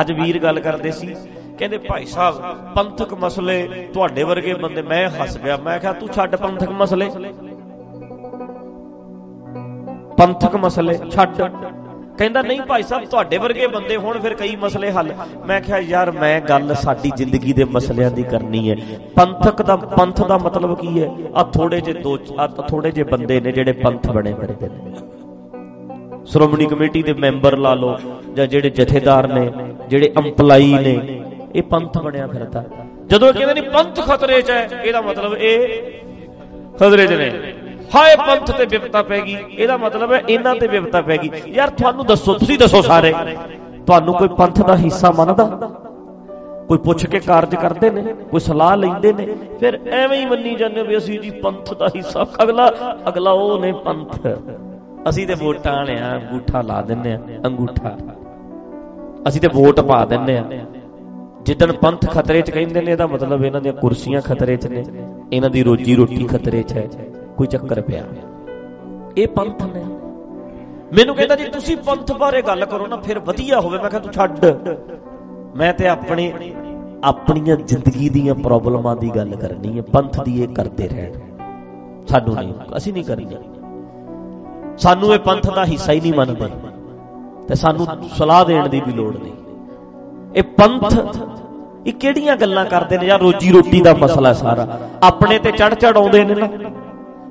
ਅੱਜ ਵੀਰ ਗੱਲ ਕਰਦੇ ਸੀ, ਕਹਿੰਦੇ ਭਾਈ ਸਾਹਿਬ, ਪੰਥਕ ਮਸਲੇ ਤੁਹਾਡੇ ਵਰਗੇ ਬੰਦੇ, ਮੈਂ ਹੱਸ ਪਿਆ, ਮੈਂ ਕਿਹਾ ਤੂੰ ਛੱਡ ਪੰਥਕ ਮਸਲੇ। ਪੰਥਕ ਮਸਲੇ, ਛੱਡ। ਕਹਿੰਦਾ ਨਹੀਂ ਭਾਈ ਸਾਹਿਬ, ਤੁਹਾਡੇ ਵਰਗੇ ਬੰਦੇ ਹੋਣ ਫਿਰ ਕਈ ਮਸਲੇ ਹੱਲ। ਮੈਂ ਕਿਹਾ ਯਾਰ, ਮੈਂ ਗੱਲ ਸਾਡੀ ਜ਼ਿੰਦਗੀ ਦੇ ਮਸਲਿਆਂ ਦੀ ਕਰਨੀ ਹੈ। ਪੰਥਕ ਦਾ, ਪੰਥ ਦਾ ਮਤਲਬ ਕੀ ਹੈ? ਆ ਥੋੜੇ ਜਿਹੇ ਦੋ ਆ ਥੋੜੇ ਜਿਹੇ ਬੰਦੇ ਨੇ ਜਿਹੜੇ ਪੰਥ ਬਣੇ ਫਿਰਦੇ ਨੇ। ਸ਼੍ਰੋਮਣੀ ਕਮੇਟੀ ਦੇ ਮੈਂਬਰ ਲਾ ਲਓ ਜਾਂ ਜਿਹੜੇ ਜਥੇਦਾਰ ਨੇ, ਜਿਹੜੇ ਅੰਪਲਾਈ ਨੇ, ਇਹ ਪੰਥ ਬਣਿਆ ਫਿਰਦਾ। ਜਦੋਂ ਕਹਿੰਦੇ ਨਹੀਂ ਪੰਥ ਖਤਰੇ 'ਚ ਹੈ, ਇਹਦਾ ਮਤਲਬ ਇਹ ਖਤਰੇ 'ਚ ਨੇ। ਹਾਏ, ਪੰਥ ਤੇ ਵਿਪਤਾ ਪੈ ਗਈ। ਇਹਦਾ ਮਤਲਬ ਹੈ ਇਹਨਾਂ ਤੇ ਵਿਪਤਾ ਪੈ ਗਈ। ਯਾਰ ਤੁਹਾਨੂੰ ਦੱਸੋ, ਤੁਸੀਂ ਦੱਸੋ ਸਾਰੇ। ਤੁਹਾਨੂੰ ਕੋਈ ਪੰਥ ਦਾ ਹਿੱਸਾ ਮੰਨਦਾ? ਕੋਈ ਪੁੱਛ ਕੇ ਕਾਰਜ ਕਰਦੇ ਨੇ? ਕੋਈ ਸਲਾਹ ਲੈਂਦੇ ਨੇ? ਫਿਰ ਐਵੇਂ ਹੀ ਮੰਨੀ ਜਾਂਦੇ ਵੀ ਅਸੀਂ ਜੀ ਪੰਥ ਦਾ ਹਿੱਸਾ ਅਗਲਾ ਅਗਲਾ ਉਹ ਨੇ ਪੰਥ। ਅਸੀਂ ਤੇ ਵੋਟਾਂ ਵਾਲੇ ਆ, ਅੰਗੂਠਾ ਲਾ ਦਿੰਨੇ ਆ, ਅੰਗੂਠਾ। ਅਸੀਂ ਤੇ ਵੋਟ ਪਾ ਦਿੰਨੇ ਆ। ਜਿੱਦਣ ਪੰਥ ਖਤਰੇ 'ਚ ਕਹਿੰਦੇ ਨੇ, ਇਹਦਾ ਮਤਲਬ ਇਹਨਾਂ ਦੀਆਂ ਕੁਰਸੀਆਂ ਖਤਰੇ 'ਚ ਨੇ। ਇਹਨਾਂ ਦੀ ਰੋਜੀ ਰੋਟੀ ਖਤਰੇ 'ਚ ਹੈ। ਕੋਈ ਚੱਕਰ ਪਿਆ। ਇਹ ਪੰਥ ਨੇ। ਮੈਨੂੰ ਕਹਿੰਦਾ ਜੀ, ਤੁਸੀਂ ਪੰਥ ਬਾਰੇ ਗੱਲ ਕਰੋ ਨਾ, ਫਿਰ ਵਧੀਆ ਹੋਵੇ। ਮੈਂ ਕਿਹਾ, ਤੂੰ ਛੱਡ। ਮੈਂ ਤੇ ਆਪਣੇ, ਆਪਣੀਆਂ ਜ਼ਿੰਦਗੀ ਦੀਆਂ ਪ੍ਰੋਬਲਮਾਂ ਦੀ ਗੱਲ ਕਰਨੀ ਹੈ। ਪੰਥ ਦੀ ਇਹ ਕਰਦੇ ਰਹਿਣ। ਸਾਨੂੰ ਨਹੀਂ, ਅਸੀਂ ਨਹੀਂ ਕਰਨੀ ਸਾਨੂੰ ਇਹ ਪੰਥ ਦਾ ਹਿੱਸਾ ਹੀ ਨਹੀਂ ਮੰਨਦੇ ਤੇ ਸਾਨੂੰ ਸਲਾਹ ਦੇਣ ਦੀ ਵੀ ਲੋੜ ਨਹੀਂ। ਇਹ ਪੰਥ, ਇਹ ਕਿਹੜੀਆਂ ਗੱਲਾਂ ਕਰਦੇ ਨੇ ਯਾਰ ਰੋਜੀ ਰੋਟੀ ਦਾ ਮਸਲਾ ਸਾਰਾ? ਆਪਣੇ ਤੇ ਚੜ ਚੜ ਆਉਂਦੇ ਨੇ ਨਾ।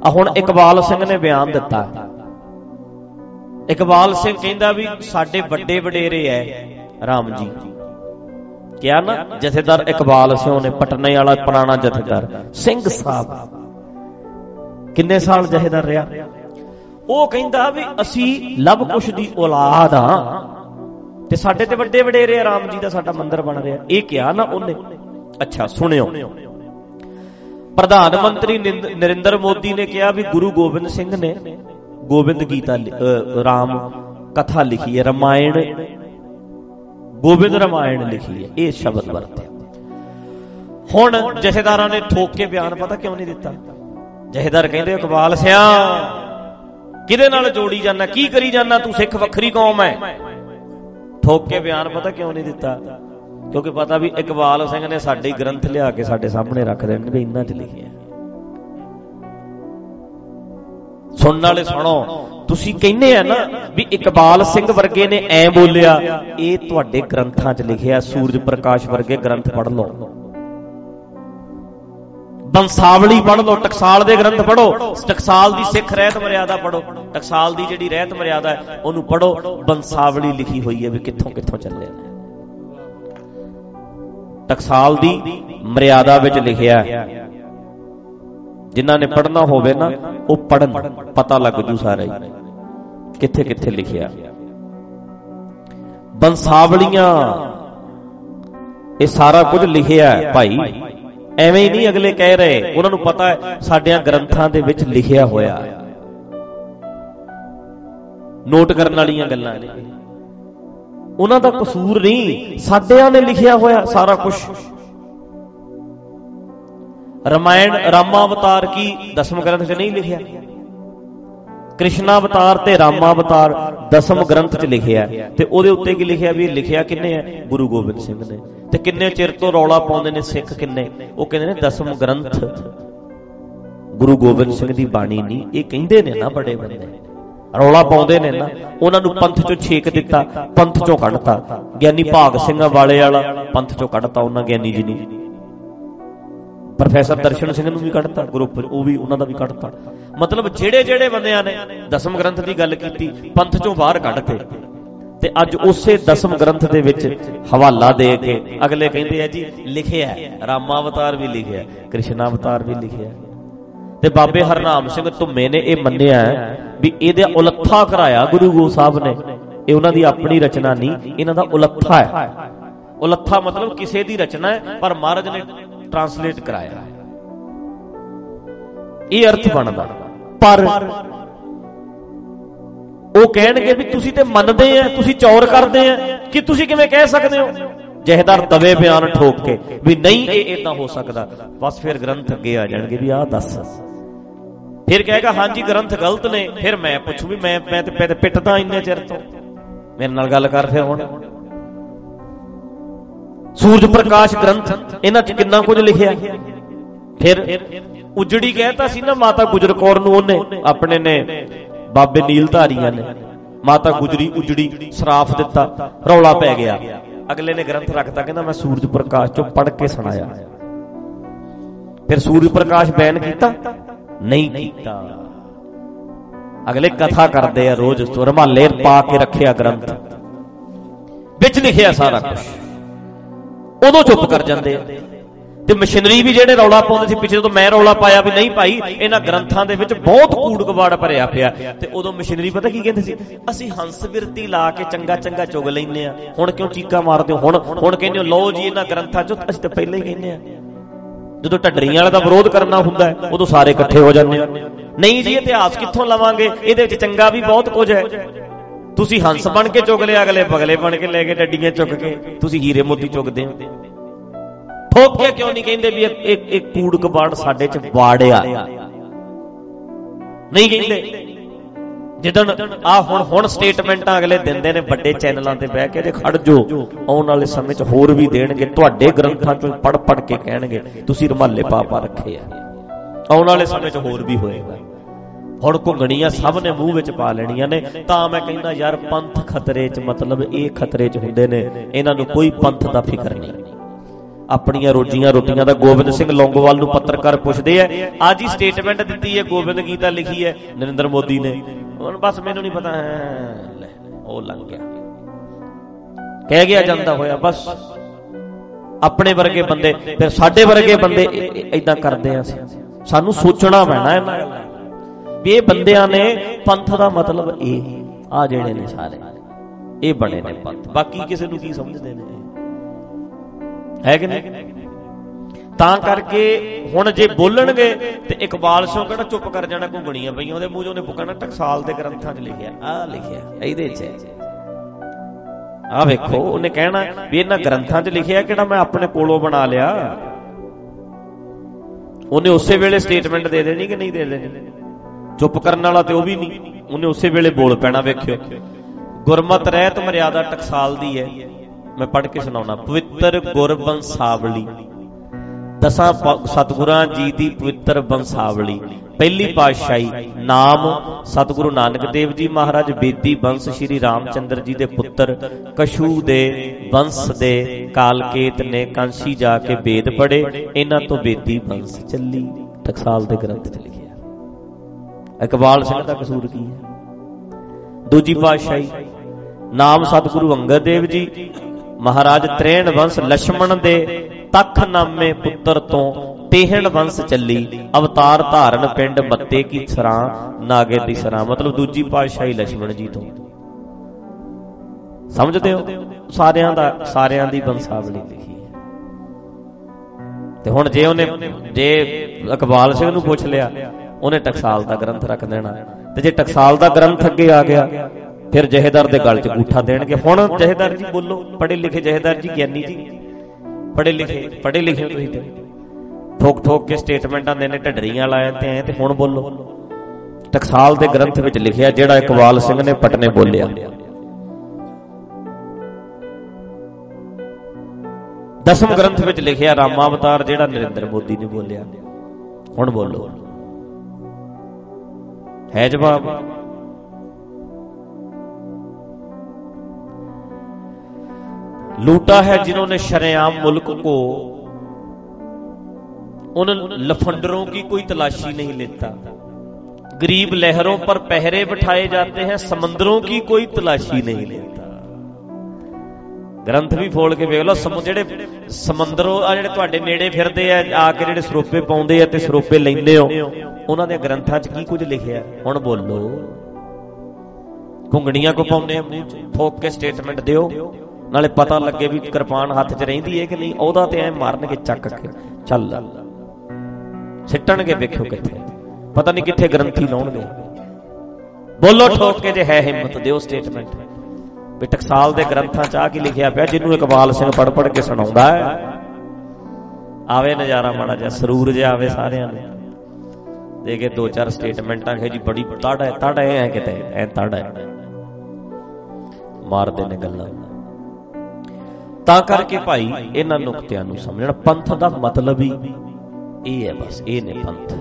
ਆ ਹੁਣ ਇਕਬਾਲ ਸਿੰਘ ਨੇ ਬਿਆਨ ਦਿੱਤਾ। ਇਕਬਾਲ ਸਿੰਘ ਕਹਿੰਦਾ ਵੀ ਸਾਡੇ ਵੱਡੇ ਵਡੇਰੇ ਐ, ਰਾਮ ਜੀ। ਕਿਹਾ ਨਾ, ਜਥੇਦਾਰ ਇਕਬਾਲ ਸਿੰਘ ਨੇ, ਪਟਨੇ ਵਾਲਾ ਪੁਰਾਣਾ ਜਥੇਦਾਰ, ਸਿੰਘ ਸਾਹਿਬ। ਕਿੰਨੇ ਸਾਲ ਜਥੇਦਾਰ ਰਿਹਾ? ਉਹ ਕਹਿੰਦਾ ਵੀ ਅਸੀਂ ਲਵ ਕੁਸ਼ ਦੀ ਔਲਾਦ ਆ ਤੇ ਸਾਡੇ ਤੇ ਵੱਡੇ ਵਡੇਰੇ ਰਾਮ ਜੀ ਦਾ ਸਾਡਾ ਮੰਦਿਰ ਬਣ ਰਿਹਾ। ਇਹ ਕਿਹਾ ਨਾ ਉਹਨੇ। ਅੱਛਾ, ਸੁਣਿਓ। ਪ੍ਰਧਾਨ ਮੰਤਰੀ ਨਰਿੰਦਰ ਮੋਦੀ ਨੇ ਕਿਹਾ ਵੀ ਗੁਰੂ ਗੋਬਿੰਦ ਸਿੰਘ ਨੇ ਗੋਬਿੰਦ ਗੀਤਾ ਰਾਮ ਕਥਾ ਲਿਖੀ ਹੈ, ਰਮਾਇਣ, ਗੋਬਿੰਦ ਰਮਾਇਣ ਲਿਖੀ ਹੈ। ਇਹ ਸ਼ਬਦ ਵਰਤਿਆ। ਹੁਣ ਜਥੇਦਾਰਾਂ ਨੇ ਠੋਕ ਕੇ ਬਿਆਨ ਪਤਾ ਕਿਉਂ ਨਹੀਂ ਦਿੱਤਾ? ਜਥੇਦਾਰ ਕਹਿੰਦੇ, ਇਕਬਾਲ ਸਿਆ ਕਿਹਦੇ ਨਾਲ ਜੋੜੀ ਜਾਣਾ ਕੀ ਕਰੀ ਜਾਣਾ ਤੂੰ ਸਿੱਖ ਵੱਖਰੀ ਕੌਮ ਹੈ ਠੋਕ ਕੇ ਬਿਆਨ ਪਤਾ ਕਿਉਂ ਨਹੀਂ ਦਿੱਤਾ? ਕਿਉਂਕਿ ਪਤਾ ਵੀ ਇਕਬਾਲ ਸਿੰਘ ਨੇ ਸਾਡੇ ਗ੍ਰੰਥ ਲਿਆ ਕੇ ਸਾਡੇ ਸਾਹਮਣੇ ਰੱਖ ਦੇਣ ਵੀ ਇੰਨਾ ਚ ਲਿਖਿਆ। ਸੁਣਨ ਵਾਲੇ ਸੁਣੋ, ਤੁਸੀਂ ਕਹਿੰਦੇ ਆ ਨਾ ਵੀ ਇਕਬਾਲ ਸਿੰਘ ਵਰਗੇ ਨੇ ਐ ਬੋਲਿਆ, ਇਹ ਤੁਹਾਡੇ ਗ੍ਰੰਥਾਂ 'ਚ ਲਿਖਿਆ, ਸੂਰਜ ਪ੍ਰਕਾਸ਼ ਵਰਗੇ ਗ੍ਰੰਥ ਪੜ੍ਹ ਲਓ। ਬੰਸਾਵਲੀ ਪੜ੍ਹ ਲਓ, ਟਕਸਾਲ ਦੇ ਗ੍ਰੰਥ ਪੜ੍ਹੋ। ਟਕਸਾਲ ਦੀ ਸਿੱਖ ਰਹਿਤ ਮਰਿਆਦਾ ਪੜ੍ਹੋ। ਟਕਸਾਲ ਦੀ ਜਿਹੜੀ ਰਹਿਤ ਮਰਿਆਦਾ ਹੈ, ਉਹਨੂੰ ਪੜ੍ਹੋ। ਬੰਸਾਵਲੀ ਲਿਖੀ ਹੋਈ ਹੈ ਵੀ ਕਿੱਥੋਂ ਕਿੱਥੋਂ ਚੱਲਿਆ। ਟਕਸਾਲ ਦੀ ਮਰਿਆਦਾ ਵਿੱਚ ਲਿਖਿਆ ਹੈ। ਜਿਨ੍ਹਾਂ ਨੇ ਪੜ੍ਹਨਾ ਹੋਵੇ ਨਾ, ਉਹ ਪੜਨ ਪਤਾ ਲੱਗ ਜੂ ਸਾਰਾ ਹੀ। ਕਿੱਥੇ ਕਿੱਥੇ ਲਿਖਿਆ। ਬੰਸਾਵਲੀਆਂ, ਇਹ ਸਾਰਾ ਕੁਝ ਲਿਖਿਆ ਹੈ ਭਾਈ। ਐਵੇਂ ਹੀ ਨਹੀਂ ਅਗਲੇ ਕਹਿ ਰਹੇ। ਉਹਨਾਂ ਨੂੰ ਪਤਾ ਹੈ, ਸਾਡਿਆਂ ਗ੍ਰੰਥਾਂ ਦੇ ਵਿੱਚ ਲਿਖਿਆ ਹੋਇਆ। ਹੈ ਨੋਟ ਕਰਨ ਵਾਲੀਆਂ ਗੱਲਾਂ ਨੇ। ਉਹਨਾਂ ਦਾ ਕਸੂਰ ਨਹੀਂ, ਸਾਡਿਆਂ ਨੇ ਲਿਖਿਆ ਹੋਇਆ ਸਾਰਾ ਕੁਝ ਰਮਾਇਣ ਰਾਮਾਵਤਾਰ ਕੀ ਦਸਮ ਗ੍ਰੰਥ 'ਚ ਨਹੀਂ ਲਿਖਿਆ? ਕ੍ਰਿਸ਼ਨਾ ਅਵਤਾਰ ਤੇ ਰਾਮਾ ਅਵਤਾਰ ਦਸਮ ਗ੍ਰੰਥ 'ਚ ਲਿਖਿਆ ਤੇ ਉਹਦੇ ਉੱਤੇ ਕੀ ਲਿਖਿਆ ਵੀ ਲਿਖਿਆ ਕਿੰਨੇ ਹੈ? ਗੁਰੂ ਗੋਬਿੰਦ ਸਿੰਘ ਨੇ। ਤੇ ਕਿੰਨੇ ਚਿਰ ਤੋਂ ਰੌਲਾ ਪਾਉਂਦੇ ਨੇ ਸਿੱਖ ਕਿੰਨੇ? ਉਹ ਕਹਿੰਦੇ ਨੇ ਦਸਮ ਗ੍ਰੰਥ। ਗੁਰੂ ਗੋਬਿੰਦ ਸਿੰਘ ਦੀ ਬਾਣੀ ਨਹੀਂ, ਇਹ ਕਹਿੰਦੇ ਨੇ ਨਾ ਬੜੇ ਬੰਦੇ। ਰੌਲਾ ਪਾਉਂਦੇ ਨੇ ਨਾ। ਉਹਨਾਂ ਨੂੰ ਪੰਥ ਚੋਂ ਛੇਕ ਦਿੱਤਾ, ਪੰਥ ਚੋਂ ਕੱਢਤਾ। ਗਿਆਨੀ ਭਾਗ ਸਿੰਘ ਵਾਲੇ ਵਾਲਾ ਪੰਥ ਚੋਂ ਕੱਢਤਾ ਉਹਨਾਂ ਗਿਆਨੀ ਜੀ ਨੂੰ। ਪ੍ਰੋਫੈਸਰ ਦਰਸ਼ਨ ਸਿੰਘ ਨੂੰ ਵੀ ਕੱਢਤਾ, ਗਰੁੱਪ ਉਹ ਵੀ, ਉਹਨਾਂ ਦਾ ਵੀ ਕੱਢਤਾ। ਮਤਲਬ ਜਿਹੜੇ ਜਿਹੜੇ ਬੰਦਿਆਂ ਨੇ ਦਸਮ ਗ੍ਰੰਥ ਦੀ ਗੱਲ ਕੀਤੀ, ਪੰਥ ਚੋਂ ਬਾਹਰ ਕੱਢਤੇ ਤੇ ਅੱਜ ਉਸੇ ਦਸਮ ਗ੍ਰੰਥ ਦੇ ਵਿੱਚ ਹਵਾਲਾ ਦੇ ਕੇ ਅਗਲੇ ਕਹਿੰਦੇ ਆ ਜੀ, ਲਿਖਿਆ ਰਾਮਾ ਅਵਤਾਰ ਵੀ ਲਿਖਿਆ ਕ੍ਰਿਸ਼ਨ ਅਵਤਾਰ ਵੀ ਲਿਖਿਆ ਤੇ ਬਾਬੇ ਹਰਨਾਮ ਸਿੰਘ ਧੁੰਮੇ ਨੇ ਇਹ ਮੰਨਿਆ ਵੀ ਇਹਦੇ ਉਲੱਥਾ ਕਰਾਇਆ ਗੁਰੂ ਗੋਬਿੰਦ ਸਾਹਿਬ ਨੇ। ਇਹ ਉਹਨਾਂ ਦੀ ਆਪਣੀ ਰਚਨਾ ਨਹੀਂ, ਇਹਨਾਂ ਦਾ ਉਲੱਥਾ ਹੈ। ਉਲੱਥਾ ਮਤਲਬ ਕਿਸੇ ਦੀ ਰਚਨਾ ਹੈ, ਪਰ ਮਹਾਰਾਜ ਨੇ ਟਰਾਂਸਲੇਟ ਕਰਾਇਆ। ਇਹ ਅਰਥ ਬਣਦਾ। ਪਰ ਉਹ ਕਹਿਣਗੇ ਵੀ ਤੁਸੀਂ ਤੇ ਮੰਨਦੇ ਆ, ਤੁਸੀਂ ਚੌਰ ਕਰਦੇ ਆ, ਕਿ ਤੁਸੀਂ ਕਿਵੇਂ ਕਹਿ ਸਕਦੇ ਹੋ? ਜਹਦਾਰ ਦਵੇ ਬਿਆਨ ਠੋਕ ਕੇ ਵੀ ਨਹੀਂ, ਇਹ ਇਦਾਂ ਹੋ ਸਕਦਾ। ਬਸ ਫਿਰ ਗ੍ਰੰਥ ਅੱਗੇ ਆ ਜਾਣਗੇ ਵੀ ਆਹ ਦੱਸ। ਫਿਰ ਕਹੇਗਾ, ਹਾਂਜੀ, ਗ੍ਰੰਥ ਗਲਤ ਨੇ। ਫਿਰ ਮੈਂ ਪੁੱਛੂ ਵੀ ਮੈਂ ਮੈਂ ਤੇ ਪਿੱਟਦਾ ਇੰਨੇ ਚਿਰ ਤੋਂ। ਮੇਰੇ ਨਾਲ ਗੱਲ ਕਰ ਫਿਰ ਹੁਣ। ਸੂਰਜ ਪ੍ਰਕਾਸ਼ ਗ੍ਰੰਥ, ਇਹਨਾਂ 'ਚ ਕਿੰਨਾ ਕੁਝ ਲਿਖਿਆ? ਫਿਰ ਉਜੜੀ ਕਹਿਤਾ ਸੀ ਨਾ, ਮਾਤਾ ਗੁਜਰ ਕੌਰ ਨੂੰ ਉਹਨੇ, ਆਪਣੇ ਨੇ, ਬਾਬੇ ਨੀਲ ਧਾਰੀਆਂ ਨੇ। ਮਾਤਾ ਗੁਜਰੀ ਉਜੜੀ, ਸਰਾਫ ਦਿੱਤਾ, ਰੌਲਾ ਪੈ ਗਿਆ। ਅਗਲੇ ਨੇ ਗ੍ਰੰਥ ਰੱਖਤਾ, ਕਹਿੰਦਾ ਮੈਂ ਸੂਰਜ ਪ੍ਰਕਾਸ਼ ਚੋਂ ਪੜ੍ਹ ਕੇ ਸੁਣਾਇਆ। ਫਿਰ ਸੂਰਜ ਪ੍ਰਕਾਸ਼ ਬੈਨ ਕੀਤਾ? ਨਹੀਂ ਕੀਤਾ। ਅਗਲੇ ਕਥਾ ਕਰਦੇ ਆ ਰੋਜ਼, ਰਮਾਲੇ ਪਾ ਕੇ ਰੱਖਿਆ ਗ੍ਰੰਥ। ਵਿੱਚ ਲਿਖਿਆ ਸਾਰਾ ਕੁਝ ਉਦੋਂ ਚੁੱਪ ਕਰ ਜਾਂਦੇ ਆ। ਤੇ ਮਸ਼ੀਨਰੀ ਵੀ ਜਿਹੜੇ ਰੌਲਾ ਪਾਉਂਦੇ ਸੀ, ਪਿੱਛੇ ਤੋਂ ਮੈਂ ਰੌਲਾ ਪਾਇਆ ਵੀ ਨਹੀਂ ਭਾਈ, ਇਹਨਾਂ ਗ੍ਰੰਥਾਂ ਦੇ ਵਿੱਚ ਬਹੁਤ ਕੂੜ ਕਬਾੜ ਭਰਿਆ ਪਿਆ। ਤੇ ਉਦੋਂ ਮਸ਼ੀਨਰੀ ਪਤਾ ਕੀ ਕਹਿੰਦੇ ਸੀ? ਅਸੀਂ ਹੰਸ ਬਿਰਤੀ ਲਾ ਕੇ ਚੰਗਾ ਚੰਗਾ ਚੁਗ ਲੈਨੇ ਆ ਹੁਣ ਕਿਉਂ ਚੀਕਾ ਮਾਰਦੇ ਹੋ? ਹੁਣ ਹੁਣ ਕਹਿੰਦੇ ਹੋ, ਲਓ ਜੀ, ਇਹਨਾਂ ਗ੍ਰੰਥਾਂ ਚੋਂ ਅਸੀਂ ਤਾਂ ਪਹਿਲਾਂ ਹੀ ਕਹਿੰਦੇ ਆ ਜਦੋਂ ਢੱਡਰੀਆਂ ਵਾਲਾ ਦਾ ਵਿਰੋਧ ਕਰਨਾ ਹੁੰਦਾ ਹੈ, ਉਦੋਂ ਸਾਰੇ ਇਕੱਠੇ ਹੋ ਜਾਂਦੇ ਆ ਨਹੀਂ ਜੀ, ਇਤਿਹਾਸ ਕਿੱਥੋਂ ਲਵਾਂਗੇ? ਇਹਦੇ ਵਿੱਚ ਚੰਗਾ ਵੀ ਬਹੁਤ ਕੁਝ ਹੈ। ਤੁਸੀਂ ਹੰਸ ਬਣ ਕੇ ਚੁਗ ਲਿਆ, ਅਗਲੇ ਪਗਲੇ ਬਣ ਕੇ ਲੈ ਕੇ, ਡੱਡੀਆਂ ਚੁੱਕ ਕੇ। ਤੁਸੀਂ ਹੀਰੇ ਮੋਤੀ ਚੁਗਦੇ ਹੋ। ਠੋਕ ਕੇ ਕਿਉਂ ਨਹੀਂ ਕਹਿੰਦੇ ਵੀ ਇੱਕ ਇੱਕ ਕੂੜ ਕਬਾੜ ਸਾਡੇ ਚ ਬਾੜਿਆ ਨਹੀਂ ਕਹਿੰਦੇ। ਜਿੱਦਣ ਆ ਹੁਣ ਹੁਣ ਸਟੇਟਮੈਂਟਾਂ ਅਗਲੇ ਦਿੰਦੇ ਨੇ, ਵੱਡੇ ਚੈਨਲਾਂ ਤੇ ਬਹਿ ਕੇ ਜੇ ਖੜ ਜੋ ਆਉਣ ਵਾਲੇ ਸਮੇਂ 'ਚ ਹੋਰ ਵੀ ਦੇਣਗੇ, ਤੁਹਾਡੇ ਗ੍ਰੰਥਾਂ 'ਚੋਂ ਪੜ ਪੜ ਕੇ ਕਹਿਣਗੇ, ਤੁਸੀਂ ਰਮਾਲੇ ਪਾ ਪਾ ਰੱਖੇ ਆ। ਆਉਣ ਵਾਲੇ ਸਮੇਂ 'ਚ ਹੋਰ ਵੀ ਹੋਏਗਾ। ਹੁਣ ਘੁੰਗਣੀਆਂ ਸਭ ਨੇ ਮੂੰਹ ਵਿੱਚ ਪਾ ਲੈਣੀਆਂ ਨੇ। ਤਾਂ ਮੈਂ ਕਹਿੰਦਾ, ਯਾਰ ਪੰਥ ਖਤਰੇ 'ਚ ਮਤਲਬ ਇਹ ਖਤਰੇ 'ਚ ਹੁੰਦੇ ਨੇ, ਇਹਨਾਂ ਨੂੰ ਕੋਈ ਪੰਥ ਦਾ ਫਿਕਰ ਨਹੀਂ। ਆਪਣੀਆਂ ਰੋਜੀਆਂ ਰੋਟੀਆਂ ਦਾ ਗੋਬਿੰਦ ਸਿੰਘ ਲੌਂਗੋਵਾਲ ਨੂੰ ਪੱਤਰਕਾਰ ਪੁੱਛਦੇ ਆ, ਅੱਜ ਹੀ ਸਟੇਟਮੈਂਟ ਦਿੱਤੀ ਹੈ, ਗੋਬਿੰਦ ਗੀਤਾ ਲਿਖੀ ਹੈ, ਨਰਿੰਦਰ ਮੋਦੀ ਨੇ। ਹੁਣ ਬਸ ਮੈਨੂੰ ਨਹੀਂ ਪਤਾ ਲੈ, ਉਹ ਲੰਘ ਗਿਆ। ਕਹਿ ਗਿਆ ਜਾਂਦਾ ਹੋਇਆ, ਬਸ। ਆਪਣੇ ਵਰਗੇ ਬੰਦੇ, ਫਿਰ ਸਾਡੇ ਵਰਗੇ ਬੰਦੇ ਇਦਾਂ ਕਰਦੇ ਆ ਸਾਨੂੰ ਸੋਚਣਾ ਪੈਣਾ ਇਹਨਾਂ ਵੀ ਇਹ ਬੰਦਿਆਂ ਨੇ ਪੰਥ ਦਾ ਮਤਲਬ ਇਹ, ਆ ਜਿਹੜੇ ਨੇ ਸਾਰੇ। ਇਹ ਬਣੇ ਨੇ ਪੰਥ। ਬਾਕੀ ਕਿਸੇ ਨੂੰ ਕੀ ਸਮਝਦੇ ਨੇ? ਹੈ ਕਿ ਨਹੀਂ? ਤਾਂ ਕਰਕੇ ਹੁਣ ਜੇ ਬੋਲਣਗੇ ਤੇ ਇਕਬਾਲ ਸਿੰਘ ਕਿਹੜਾ ਚੁੱਪ ਕਰ ਜਾਣਾ ਘੁੰਗਣੀਆਂ ਪਈਆਂ? ਉਹਦੇ ਮੂੰਹ 'ਚੋਂ ਉਹਨੇ ਪੁੱਕਣਾ ਟਕਸਾਲ ਦੇ ਗ੍ਰੰਥਾਂ 'ਚ ਲਿਖਿਆ। ਆ ਲਿਖਿਆ, ਇਹਦੇ 'ਚ। ਆ ਵੇਖੋ, ਉਹਨੇ ਕਹਿਣਾ ਵੀ ਇਹਨਾਂ ਗ੍ਰੰਥਾਂ 'ਚ ਲਿਖਿਆ ਕਿਹੜਾ ਮੈਂ ਆਪਣੇ ਕੋਲੋਂ ਬਣਾ ਲਿਆ। ਉਹਨੇ ਉਸੇ ਵੇਲੇ ਸਟੇਟਮੈਂਟ ਦੇ ਦੇਣੀ ਕਿ ਨਹੀਂ ਦੇ ਦੇਣੀ? ਚੁੱਪ ਕਰਨ ਵਾਲਾ ਤੇ ਉਹ ਵੀ ਨਹੀਂ। ਉਹਨੇ ਉਸੇ ਵੇਲੇ ਬੋਲ ਪੈਣਾ ਵੇਖਿਓ। ਗੁਰਮਤ ਰਹਿਤ ਮਰਿਆਦਾ ਟਕਸਾਲ ਦੀ ਹੈ। ਮੈਂ ਪੜ੍ਹ ਕੇ ਸੁਣਾਉਣਾ, ਪਵਿੱਤਰ ਗੁਰ ਬੰਸਾਵਲੀ ਦਸਾਂ ਸਤਿਗੁਰਾਂ ਜੀ ਦੀ ਪਵਿੱਤਰ ਬੰਸਾਵਲੀ। ਪਹਿਲੀ ਪਾਤਸ਼ਾਹੀ ਨਾਮ ਸਤਿਗੁਰੂ ਨਾਨਕ ਦੇਵ ਜੀ ਮਹਾਰਾਜ ਬੇਦੀ ਬੰਸ ਸ਼੍ਰੀ ਰਾਮਚੰਦਰ ਜੀ ਦੇ ਪੁੱਤਰ, ਕਸ਼ੂ ਦੇ ਬੰਸ ਦੇ ਕਾਲਕੇਤ ਨੇ ਕਾਂਸੀ ਜਾ ਕੇ ਵੇਦ ਪੜੇ ਇਹਨਾਂ ਤੋਂ ਬੇਦੀ ਬੰਸ ਚੱਲੀ। ਟਕਸਾਲ ਦੇ ਗ੍ਰੰਥ ਚ ਲਿਖਿਆ। ਇਕਬਾਲ ਸਿੰਘ ਦਾ ਕਸੂਰ ਕੀ ਹੈ? ਦੂਜੀ ਪਾਤਸ਼ਾਹੀ ਨਾਮ ਸਤਿਗੁਰੂ ਅੰਗਦ ਦੇਵ ਜੀ। ਮਹਾਰਾਜ ਤ੍ਰੇਣ ਵੰਸ਼ ਲక్ష్మణ ਦੇ ਤਖ ਨਾਮੇ ਪੁੱਤਰ ਤੋਂ ਤੇਹਣ ਵੰਸ਼ ਚੱਲੀ, ਅਵਤਾਰ ਧਾਰਨ ਪਿੰਡ ਮੱਤੇ ਕੀ ਸਰਾ, ਨਾਗੇ ਦੀ ਸਰਾ, ਮਤਲਬ ਦੂਜੀ ਪਾਤਸ਼ਾਹੀ ਲక్ష్మణ ਜੀ ਤੋਂ। ਸਮਝਦੇ ਹੋ? ਸਾਰਿਆਂ ਦਾ, ਸਾਰਿਆਂ ਦੀ ਬੰਸਾਵਲੀ ਲਿਖੀ ਹੈ। ਤੇ ਹੁਣ ਜੇ ਉਹਨੇ, ਜੇ ਇਕਬਾਲ ਸਿੰਘ ਨੂੰ ਪੁੱਛ ਲਿਆ, ਉਹਨੇ ਟਕਸਾਲ ਦਾ ਗ੍ਰੰਥ ਰੱਖ ਦੇਣਾ। ਤੇ ਜੇ ਟਕਸਾਲ ਦਾ ਗ੍ਰੰਥ ਅੱਗੇ ਆ ਗਿਆ ਫਿਰ ਜਹੇਦਾਰ ਦੇ ਗਲ 'ਚ ਗੂਠਾ ਦੇਣਗੇ। ਹੁਣ ਜਹੇਦਾਰ ਜੀ ਬੋਲੋ ਪੜ੍ਹੇ ਲਿਖੇ ਜਹੇਦਾਰ ਜੀ ਗਿਆਨੀ ਜੀ। ਪੜ੍ਹੇ ਲਿਖੇ ਪੜ੍ਹੇ ਲਿਖੇ ਤੁਸੀਂ ਤੇ। ਠੋਕ ਠੋਕ ਕੇ ਸਟੇਟਮੈਂਟਾਂ ਦੇਣੇ ਢੱਡਰੀਆਂ ਲਾਇਆ ਤੇ ਐ ਤੇ ਹੁਣ ਬੋਲੋ। ਟਕਸਾਲ ਦੇ ਗ੍ਰੰਥ ਵਿੱਚ ਲਿਖਿਆ ਜਿਹੜਾ ਇਕਬਾਲ ਸਿੰਘ ਨੇ ਪਟਨੇ ਬੋਲਿਆ। ਦਸਮ ਗ੍ਰੰਥ ਵਿੱਚ ਲਿਖਿਆ ਰਾਮਾ ਅਵਤਾਰ ਜਿਹੜਾ ਨਰਿੰਦਰ ਮੋਦੀ ਨੇ ਬੋਲਿਆ। ਹੁਣ ਬੋਲੋ। ਹੈ ਜਵਾਬ? लूटा है जिन्होंने शरेआम मुल्क को उन लफंडरों की कोई तलाशी नहीं लेता गरीब लहरों पर पहरे बिठाए जाते हैं समंदरों की कोई तलाशी नहीं लेता ਗ੍ਰੰਥ ਵੀ ਫੋਲ ਕੇ ਵੇਖ ਲਓ ਸਮੁ ਜਿਹੜੇ ਸਮੁੰਦਰੋਂ ਆ ਜਿਹੜੇ ਤੁਹਾਡੇ ਨੇੜੇ ਫਿਰਦੇ ਆ ਆ ਕੇ ਜਿਹੜੇ ਸਰੋਪੇ ਪਾਉਂਦੇ ਆ ਤੇ ਸਰੋਪੇ ਲੈਂਦੇ ਹੋ ਉਹਨਾਂ ਦੇ ਗ੍ਰੰਥਾਂ 'ਚ ਕੀ ਕੁਝ ਲਿਖਿਆ ਹੁਣ ਬੋਲੋ ਘੁੰਗਣੀਆਂ ਕੋ ਪਾਉਂਦੇ ਆ ਮੂੰਹ 'ਚ ਫੋਕ ਕੇ ਸਟੇਟਮੈਂਟ ਦਿਓ ਨਾਲੇ ਪਤਾ ਲੱਗੇ ਵੀ ਕਿਰਪਾਨ ਹੱਥ 'ਚ ਰਹਿੰਦੀ ਹੈ ਕਿ ਨਹੀਂ, ਉਹਦਾ ਤੇ ਐ ਮਾਰਨਗੇ ਚੱਕ ਕੇ, ਚੱਲ। ਸਿੱਟਣਗੇ ਵੇਖਿਓ ਕਿੱਥੇ। ਪਤਾ ਨਹੀਂ ਕਿੱਥੇ ਗਰੰਟੀ ਲਾਉਣਗੇ। ਬੋਲੋ ਠੋਕ ਕੇ ਜੇ ਹੈ ਹਿੰਮਤ, ਦਿਓ ਸਟੇਟਮੈਂਟ ਵੀ ਟਕਸਾਲ ਦੇ ਗ੍ਰੰਥਾਂ 'ਚ ਆ ਕੀ ਲਿਖਿਆ ਪਿਆ, ਜਿਹਨੂੰ ਇਕਬਾਲ ਸਿੰਘ ਪੜ ਪੜ ਕੇ ਸੁਣਾਉਂਦਾ ਹੈ। ਆਵੇ ਨਜ਼ਾਰਾ ਮਾੜਾ ਜਿਹਾ, ਸਰੂਰ ਜਿਹਾ ਆਵੇ ਸਾਰਿਆਂ ਨੂੰ। ਦੇ ਕੇ ਦੋ ਚਾਰ ਸਟੇਟਮੈਂਟਾਂ ਹੈ ਜੀ ਬੜੀ ਤੜ ਹੈ ਤੜ ਹੈ ਕਿਤੇ, ਐ ਤੜ ਹੈ। ਮਾਰਦੇ ਨੇ ਗੱਲਾਂ। ਤਾਂ ਕਰਕੇ ਭਾਈ ਇਹਨਾਂ ਨੁਕਤਿਆਂ ਨੂੰ ਸਮਝਣਾ। ਪੰਥ ਦਾ ਮਤਲਬ ਹੀ ਇਹ ਹੈ ਬਸ, ਇਹ ਨੇ ਪੰਥ।